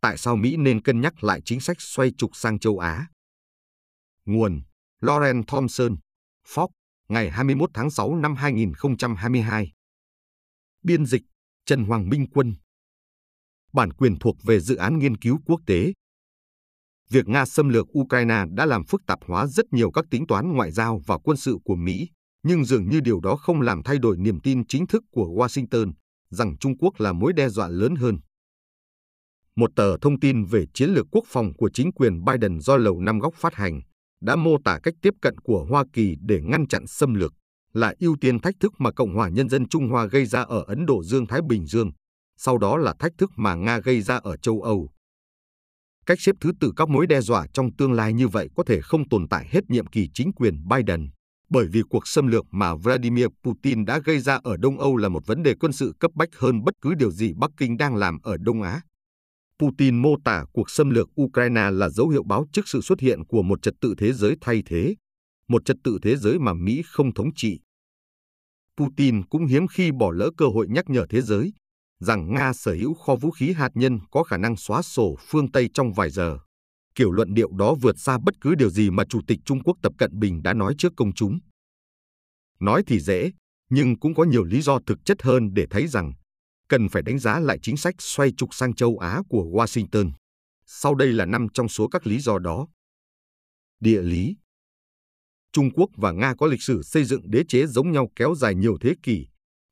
tại sao Mỹ nên cân nhắc lại chính sách xoay trục sang châu Á. Nguồn Lauren Thompson, Fox, ngày 21 tháng 6 năm 2022. Biên dịch Trần Hoàng Minh Quân. Bản quyền thuộc về dự án nghiên cứu quốc tế. Việc Nga xâm lược Ukraine đã làm phức tạp hóa rất nhiều các tính toán ngoại giao và quân sự của Mỹ, nhưng dường như điều đó không làm thay đổi niềm tin chính thức của Washington rằng Trung Quốc là mối đe dọa lớn hơn. Một tờ thông tin về chiến lược quốc phòng của chính quyền Biden do Lầu Năm Góc phát hành đã mô tả cách tiếp cận của Hoa Kỳ để ngăn chặn xâm lược là ưu tiên thách thức mà Cộng hòa Nhân dân Trung Hoa gây ra ở Ấn Độ Dương-Thái Bình Dương, sau đó là thách thức mà Nga gây ra ở châu Âu. Cách xếp thứ tự các mối đe dọa trong tương lai như vậy có thể không tồn tại hết nhiệm kỳ chính quyền Biden, bởi vì cuộc xâm lược mà Vladimir Putin đã gây ra ở Đông Âu là một vấn đề quân sự cấp bách hơn bất cứ điều gì Bắc Kinh đang làm ở Đông Á. Putin mô tả cuộc xâm lược Ukraine là dấu hiệu báo trước sự xuất hiện của một trật tự thế giới thay thế, một trật tự thế giới mà Mỹ không thống trị. Putin cũng hiếm khi bỏ lỡ cơ hội nhắc nhở thế giới rằng Nga sở hữu kho vũ khí hạt nhân có khả năng xóa sổ phương Tây trong vài giờ. Kiểu luận điệu đó vượt xa bất cứ điều gì mà Chủ tịch Trung Quốc Tập Cận Bình đã nói trước công chúng. Nói thì dễ, nhưng cũng có nhiều lý do thực chất hơn để thấy rằng cần phải đánh giá lại chính sách xoay trục sang châu Á của Washington. Sau đây là năm trong số các lý do đó. Địa lý Trung Quốc và Nga có lịch sử xây dựng đế chế giống nhau kéo dài nhiều thế kỷ,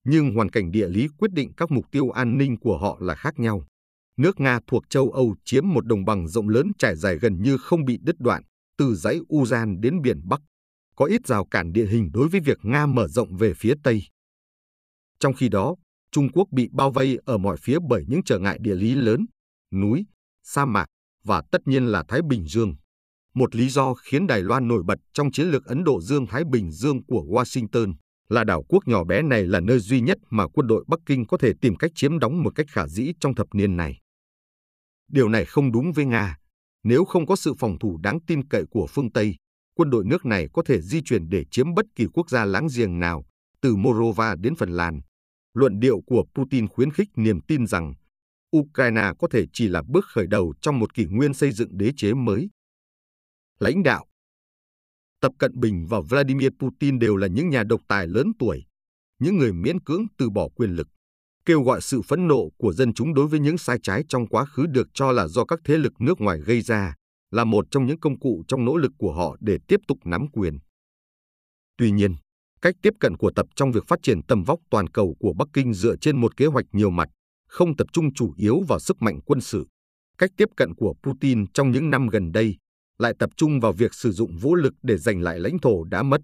nhưng hoàn cảnh địa lý quyết định các mục tiêu an ninh của họ là khác nhau. Nước Nga thuộc châu Âu chiếm một đồng bằng rộng lớn trải dài gần như không bị đứt đoạn, từ dãy Uzan đến biển Bắc. Có ít rào cản địa hình đối với việc Nga mở rộng về phía Tây. Trong khi đó, Trung Quốc bị bao vây ở mọi phía bởi những trở ngại địa lý lớn, núi, sa mạc và tất nhiên là Thái Bình Dương. Một lý do khiến Đài Loan nổi bật trong chiến lược Ấn Độ Dương-Thái Bình Dương của Washington là đảo quốc nhỏ bé này là nơi duy nhất mà quân đội Bắc Kinh có thể tìm cách chiếm đóng một cách khả dĩ trong thập niên này. Điều này không đúng với Nga. Nếu không có sự phòng thủ đáng tin cậy của phương Tây, quân đội nước này có thể di chuyển để chiếm bất kỳ quốc gia láng giềng nào, từ Morova đến Phần Lan. Luận điệu của Putin khuyến khích niềm tin rằng Ukraine có thể chỉ là bước khởi đầu trong một kỷ nguyên xây dựng đế chế mới. Lãnh đạo Tập Cận Bình và Vladimir Putin đều là những nhà độc tài lớn tuổi, những người miễn cưỡng từ bỏ quyền lực, kêu gọi sự phẫn nộ của dân chúng đối với những sai trái trong quá khứ được cho là do các thế lực nước ngoài gây ra, là một trong những công cụ trong nỗ lực của họ để tiếp tục nắm quyền. Tuy nhiên, cách tiếp cận của Tập trong việc phát triển tầm vóc toàn cầu của Bắc Kinh dựa trên một kế hoạch nhiều mặt, không tập trung chủ yếu vào sức mạnh quân sự. Cách tiếp cận của Putin trong những năm gần đây lại tập trung vào việc sử dụng vũ lực để giành lại lãnh thổ đã mất.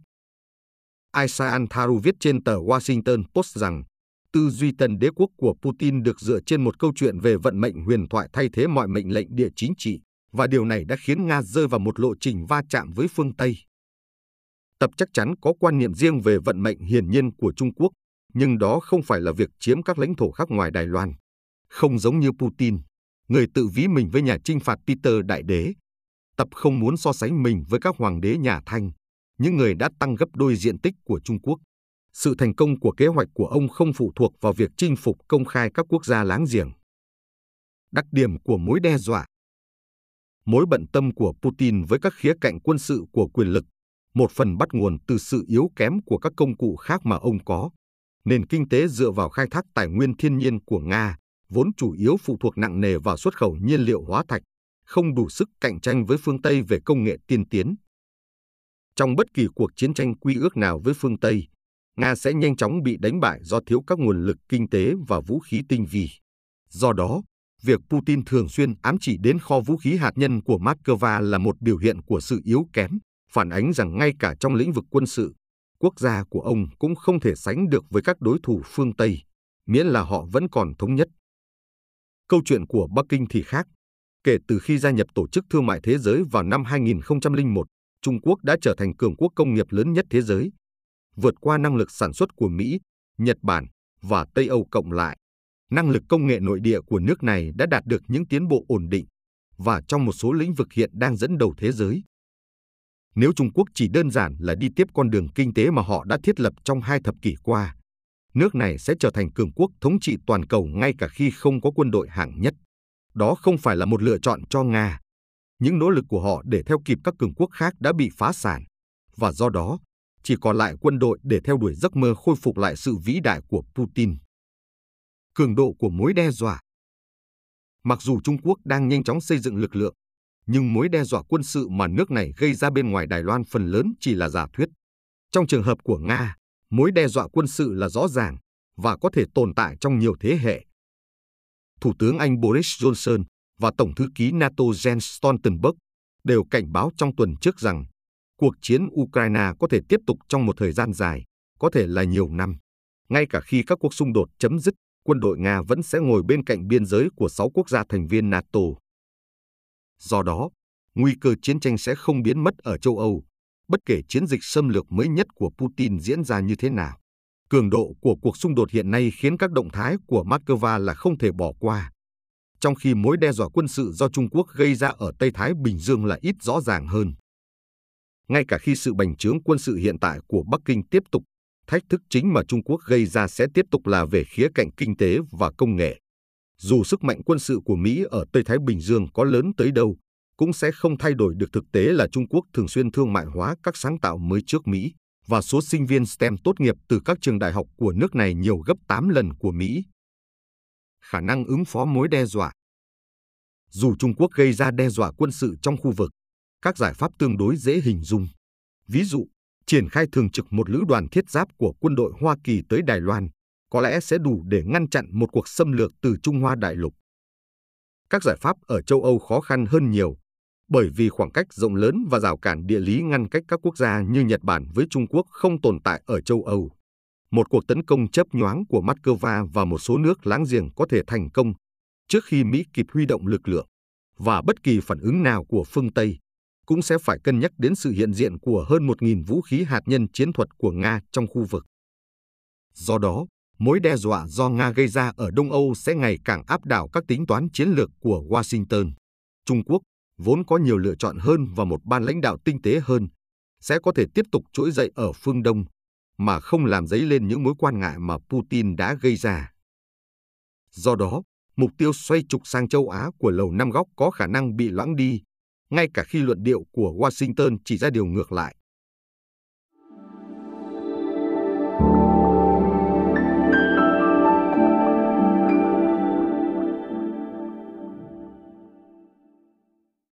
Isaiah Antaru viết trên tờ Washington Post rằng tư duy tần đế quốc của Putin được dựa trên một câu chuyện về vận mệnh huyền thoại thay thế mọi mệnh lệnh địa chính trị, và điều này đã khiến Nga rơi vào một lộ trình va chạm với phương Tây. Tập chắc chắn có quan niệm riêng về vận mệnh hiển nhiên của Trung Quốc, nhưng đó không phải là việc chiếm các lãnh thổ khác ngoài Đài Loan. Không giống như Putin, người tự ví mình với nhà chinh phạt Peter Đại Đế, Tập không muốn so sánh mình với các hoàng đế nhà Thanh, những người đã tăng gấp đôi diện tích của Trung Quốc. Sự thành công của kế hoạch của ông không phụ thuộc vào việc chinh phục công khai các quốc gia láng giềng. Đặc điểm của mối đe dọa Mối bận tâm của Putin với các khía cạnh quân sự của quyền lực, một phần bắt nguồn từ sự yếu kém của các công cụ khác mà ông có. Nền kinh tế dựa vào khai thác tài nguyên thiên nhiên của Nga, vốn chủ yếu phụ thuộc nặng nề vào xuất khẩu nhiên liệu hóa thạch, không đủ sức cạnh tranh với phương Tây về công nghệ tiên tiến. Trong bất kỳ cuộc chiến tranh quy ước nào với phương Tây, Nga sẽ nhanh chóng bị đánh bại do thiếu các nguồn lực kinh tế và vũ khí tinh vi. Do đó, việc Putin thường xuyên ám chỉ đến kho vũ khí hạt nhân của Moscow là một biểu hiện của sự yếu kém, phản ánh rằng ngay cả trong lĩnh vực quân sự, quốc gia của ông cũng không thể sánh được với các đối thủ phương Tây, miễn là họ vẫn còn thống nhất. Câu chuyện của Bắc Kinh thì khác. Kể từ khi gia nhập Tổ chức Thương mại Thế giới vào năm 2001, Trung Quốc đã trở thành cường quốc công nghiệp lớn nhất thế giới, vượt qua năng lực sản xuất của Mỹ, Nhật Bản và Tây Âu cộng lại. Năng lực công nghệ nội địa của nước này đã đạt được những tiến bộ ổn định và trong một số lĩnh vực hiện đang dẫn đầu thế giới. Nếu Trung Quốc chỉ đơn giản là đi tiếp con đường kinh tế mà họ đã thiết lập trong hai thập kỷ qua, nước này sẽ trở thành cường quốc thống trị toàn cầu ngay cả khi không có quân đội hạng nhất. Đó không phải là một lựa chọn cho Nga. Những nỗ lực của họ để theo kịp các cường quốc khác đã bị phá sản, và do đó chỉ còn lại quân đội để theo đuổi giấc mơ khôi phục lại sự vĩ đại của Putin. Cường độ của mối đe dọa Mặc dù Trung Quốc đang nhanh chóng xây dựng lực lượng, nhưng mối đe dọa quân sự mà nước này gây ra bên ngoài Đài Loan phần lớn chỉ là giả thuyết. Trong trường hợp của Nga, mối đe dọa quân sự là rõ ràng và có thể tồn tại trong nhiều thế hệ. Thủ tướng Anh Boris Johnson và Tổng thư ký NATO Jens Stoltenberg đều cảnh báo trong tuần trước rằng cuộc chiến Ukraine có thể tiếp tục trong một thời gian dài, có thể là nhiều năm. Ngay cả khi các cuộc xung đột chấm dứt, quân đội Nga vẫn sẽ ngồi bên cạnh biên giới của sáu quốc gia thành viên NATO. Do đó, nguy cơ chiến tranh sẽ không biến mất ở châu Âu, bất kể chiến dịch xâm lược mới nhất của Putin diễn ra như thế nào. Cường độ của cuộc xung đột hiện nay khiến các động thái của Moscow là không thể bỏ qua. Trong khi mối đe dọa quân sự do Trung Quốc gây ra ở Tây Thái Bình Dương là ít rõ ràng hơn. Ngay cả khi sự bành trướng quân sự hiện tại của Bắc Kinh tiếp tục, thách thức chính mà Trung Quốc gây ra sẽ tiếp tục là về khía cạnh kinh tế và công nghệ. Dù sức mạnh quân sự của Mỹ ở Tây Thái Bình Dương có lớn tới đâu, cũng sẽ không thay đổi được thực tế là Trung Quốc thường xuyên thương mại hóa các sáng tạo mới trước Mỹ và số sinh viên STEM tốt nghiệp từ các trường đại học của nước này nhiều gấp 8 lần của Mỹ. Khả năng ứng phó mối đe dọa Dù Trung Quốc gây ra đe dọa quân sự trong khu vực, các giải pháp tương đối dễ hình dung. Ví dụ, triển khai thường trực một lữ đoàn thiết giáp của quân đội Hoa Kỳ tới Đài Loan có lẽ sẽ đủ để ngăn chặn một cuộc xâm lược từ Trung Hoa đại lục. Các giải pháp ở châu Âu khó khăn hơn nhiều, bởi vì khoảng cách rộng lớn và rào cản địa lý ngăn cách các quốc gia như Nhật Bản với Trung Quốc không tồn tại ở châu Âu. Một cuộc tấn công chấp nhoáng của Moscow và một số nước láng giềng có thể thành công trước khi Mỹ kịp huy động lực lượng, và bất kỳ phản ứng nào của phương Tây cũng sẽ phải cân nhắc đến sự hiện diện của hơn 1.000 vũ khí hạt nhân chiến thuật của Nga trong khu vực. Do đó, mối đe dọa do Nga gây ra ở Đông Âu sẽ ngày càng áp đảo các tính toán chiến lược của Washington. Trung Quốc, vốn có nhiều lựa chọn hơn và một ban lãnh đạo tinh tế hơn, sẽ có thể tiếp tục trỗi dậy ở phương Đông, mà không làm dấy lên những mối quan ngại mà Putin đã gây ra. Do đó, mục tiêu xoay trục sang châu Á của Lầu Năm Góc có khả năng bị loãng đi ngay cả khi luận điệu của Washington chỉ ra điều ngược lại.